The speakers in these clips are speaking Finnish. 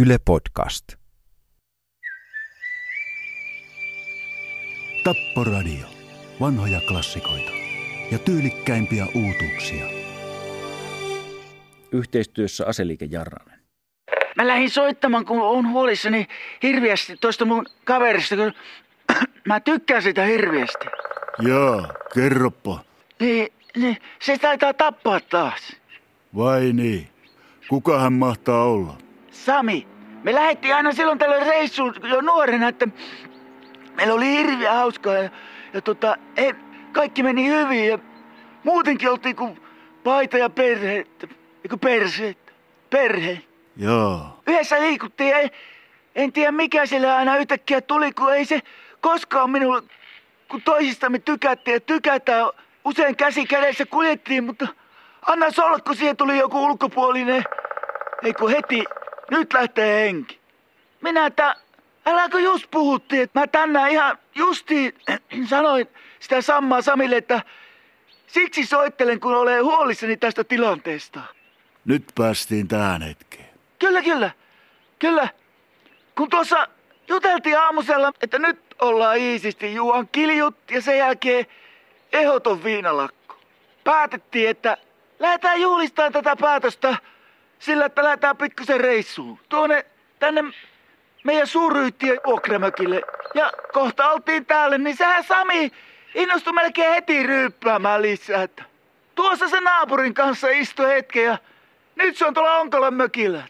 Yle Podcast. Tapporadio. Vanhoja klassikoita ja tyylikkäimpiä uutuuksia. Yhteistyössä Aseliike Jarranen. Mä lähdin soittamaan, kun on huolissani hirveästi tuosta mun kaverista, kun mä tykkään sitä hirveästi. Jaa, kerropa. Niin, niin, se taitaa tappaa taas. Vai niin? Kuka hän mahtaa olla? Sami, me lähdettiin aina silloin tällä reissuun jo nuorena, että meillä oli hirveä hauskaa ja, ja tota, ei, kaikki meni hyvin ja muutenkin oltiin kuin paita ja perhe, eiku perse, perhe. Jaa. Yhdessä liikuttiin, ei, en tiedä mikä sillä aina yhtäkkiä tuli, kun ei se koskaan minulle, kun toisistamme tykättiin ja tykätään, usein käsi kädessä kuljettiin, mutta anna olla, kun siihen tuli joku ulkopuolinen, ei kun heti, nyt lähtee henki. Minä, että äläkö just puhuttiin, että mä tänään ihan justiin sanoin sitä samaa Samille, että siksi soittelen, kun olen huolissani tästä tilanteesta. Nyt päästiin tähän hetkeen. Kyllä, kyllä. Kyllä. Kun tuossa juteltiin aamusella, että nyt ollaan iisisti juon kiljut ja sen jälkeen ehoton viinalakko. Päätettiin, että lähdetään juhlistamaan tätä päätöstä sillä, että lähdetään pikkusen reissuun. Tuonne tänne meidän suuryhtiön vuokramökille. Ja kohta oltiin täällä, niin sehän Sami innostui melkein heti ryyppäämään lisää. Että tuossa se naapurin kanssa istui hetken ja nyt se on tuolla Onkalan mökillä.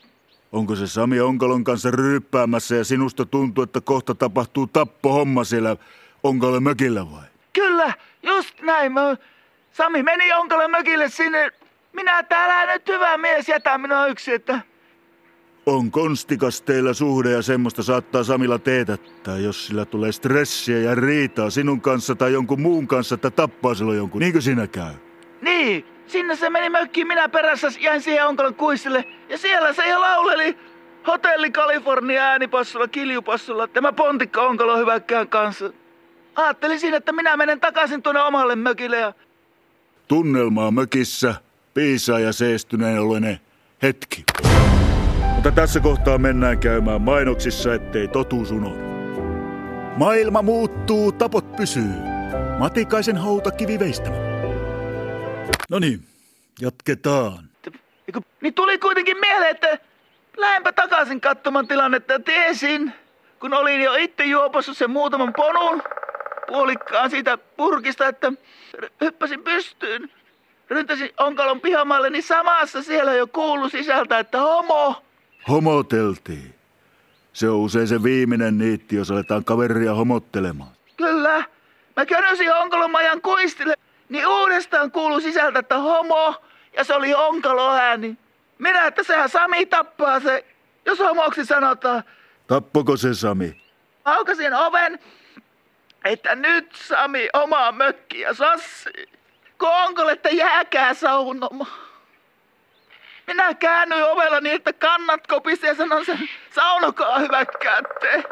Onko se Sami Onkalon kanssa ryyppäämässä ja sinusta tuntuu, että kohta tapahtuu tappohomma siellä Onkalan mökillä vai? Kyllä, just näin. Mä, Sami meni Onkalan mökille sinne. Minä täällä nyt hyvä mies, jätä minua yksi, että... On konstikas teillä suhde ja semmoista saattaa Samilla teetättää, jos sillä tulee stressiä ja riitaa sinun kanssa tai jonkun muun kanssa, että tappaa silloin jonkun. Niinkö siinä käy? Niin, sinne se meni mökkiin, minä perässä jäin siihen Onkalan kuissille. Ja siellä se jo lauleli Hotelli California äänipassulla, kiljupassulla, tämä pontikka Onkalo hyväkkään kanssa. Ajattelin siinä, että minä menen takaisin tuonne omalle mökille ja... Tunnelmaa mökissä, piisaa ja seestyneen olene hetki. Mutta tässä kohtaa mennään käymään mainoksissa, ettei totuus unohdu. Maailma muuttuu, tapot pysyy. Matikaisen hautakivi veistämä. No niin, jatketaan. Niin tuli kuitenkin mieleen, että lähdenpä takaisin katsomaan tilannetta. Tiesin, kun olin jo itse juopossa sen muutaman ponun puolikkaan siitä purkista, että hyppäsin pystyyn. Ryntäsin onkalon pihamaalle, niin samassa siellä jo kuulu sisältä, että homo. Homoteltiin. Se on usein se viimeinen niitti, jos aletaan kaveria homottelemaan. Kyllä. Mä könösin onkalon majan kuistille, niin uudestaan kuulu sisältä, että homo. Ja se oli onkalo ääni. Minä, että sehän Sami tappaa se, jos homoksi sanotaan. Tappoko se Sami? Aukasin oven, että nyt Sami omaa mökkiä sassi. Kun onko, että jääkää saunomaan. Minä käännyin ovella niin, että kannat kopisi ja sanon sen, saunokaa hyväkkäätte.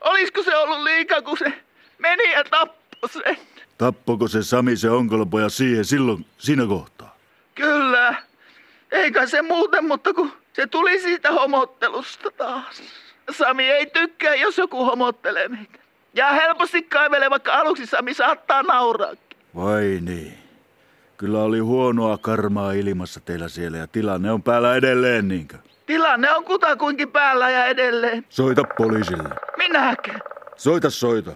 Olisiko se ollut liikaa, kun se meni ja tappoi sen? Tappoko se Sami se onkolopoja siihen silloin, siinä kohtaa? Kyllä. Eikä se muuten, mutta kun se tuli siitä homottelusta taas. Sami ei tykkää, jos joku homottelee meitä. Ja helposti kaivelee, vaikka aluksi Sami saattaa nauraa. Vai niin. Kyllä oli huonoa karmaa ilmassa teillä siellä ja tilanne on päällä edelleen niinkö? Tilanne on kutakuinkin päällä ja edelleen. Soita poliisille. Minäkö? Soita, soita.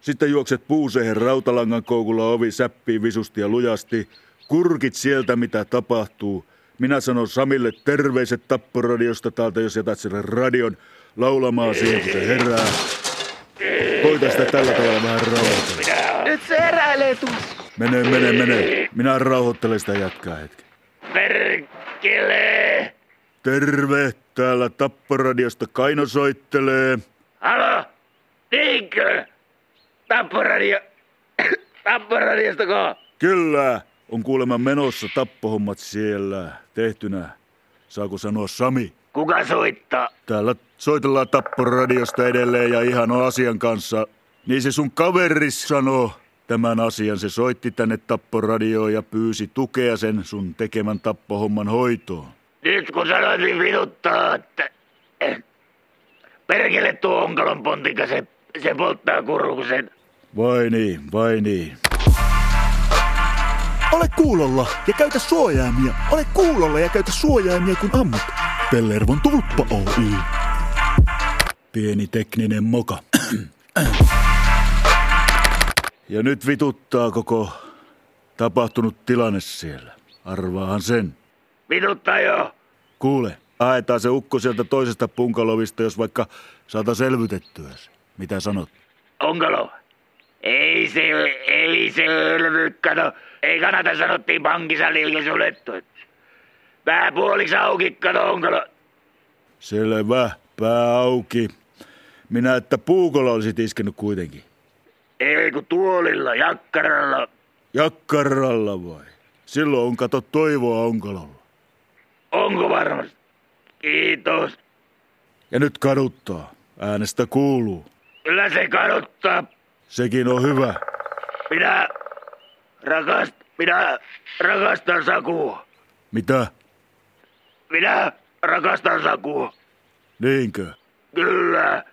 Sitten juokset puuseen rautalangan koukulla ovi säppii visusti ja lujasti. Kurkit sieltä, mitä tapahtuu. Minä sanon Samille terveiset tapporadiosta täältä, jos jätät sille radion laulamaan siihen, kun se herää. Koita sitä tällä tavalla vähän rauhoitella. Nyt se eräilee tuossa. Mene, mene, mene. Minä rauhoittelen sitä jätkää hetki. Perkele! Terve, täällä Tapporadiosta Kaino soittelee. Halo? Niinkö? Tapporadio... Tapporadiostako? Kyllä, on kuulemma menossa tappohommat siellä tehtynä. Saako sanoa Sami? Kuka soittaa? Täällä soitellaan Tapporadiosta edelleen ja ihan on asian kanssa. Niin se sun kaveris sanoo tämän asian. Se soitti tänne Tapporadioon ja pyysi tukea sen sun tekemän tappohomman hoitoon. Nyt kun sanoit, niin vituttaa, että Perkele tuo onkalon pontika, se, se polttaa kurkusen. Vai niin, vai niin. Ole kuulolla ja käytä suojaimia. Ole kuulolla ja käytä suojaimia, kun ammut. Pellervon tulppa Oy. Pieni tekninen moka. Ja nyt vituttaa koko tapahtunut tilanne siellä. Arvaahan sen. Minutta jo. Kuule, aetaan se ukko sieltä toisesta punkalovista, jos vaikka saata selvytettyä se. Mitä sanot? Onkalo. Ei se, ei se kato. Ei kannata sanottiin pankissa liian sulettu. Vähän puoliksi auki, kato onkalo. Selvä, pää auki. Minä, että puukolla olisit iskenyt kuitenkin. Ei kun tuolilla, jakkaralla. Jakkaralla vai? Silloin on kato toivoa onkalolla. Onko varmasti? Kiitos. Ja nyt kaduttaa. Äänestä kuuluu. Kyllä se kaduttaa. Sekin on hyvä. Minä rakast, minä rakastan Sakua. Mitä? Minä rakastan Sakua. Niinkö? Kyllä.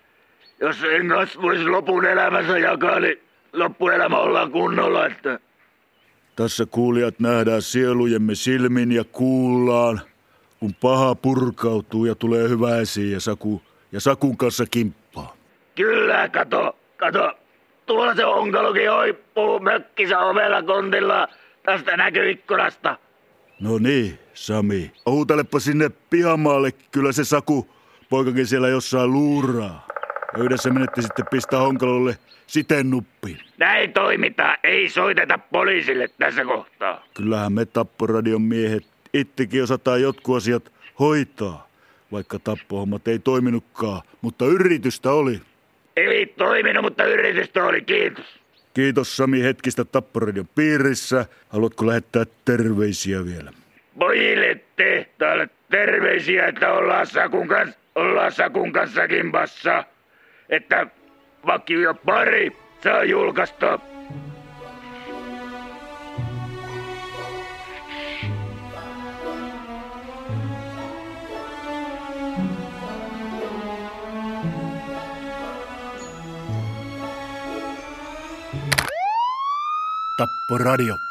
Jos en kanssa voisi lopun elämänsä jakaa, niin loppuelämä ollaan kunnolla, että... Tässä kuulijat nähdään sielujemme silmin ja kuullaan, kun paha purkautuu ja tulee hyvä esiin ja, Saku, ja Sakun kanssa kimppaa. Kyllä, kato, kato. Tuolla se onkalokin oippuu mökkissä ovella kontilla tästä näkyikkunasta. No niin, Sami. Huutelepa sinne pihamaalle, kyllä se Saku poikakin siellä jossain luuraa. Yhdessä menette sitten pistää honkalolle siten nuppiin. Näin toimitaan, ei soiteta poliisille tässä kohtaa. Kyllähän me Tapporadion miehet itsekin osataan jotkut asiat hoitaa, vaikka tappohommat ei toiminutkaan, mutta yritystä oli. Ei toiminut, mutta yritystä oli, kiitos. Kiitos Sami hetkistä Tapporadion piirissä. Haluatko lähettää terveisiä vielä? Pojille tehtaalle terveisiä, että ollaan Sakun kanssa, ollaan Sakun kanssa kimpassa. Että vakio pari saa julkaista. Tapporadio.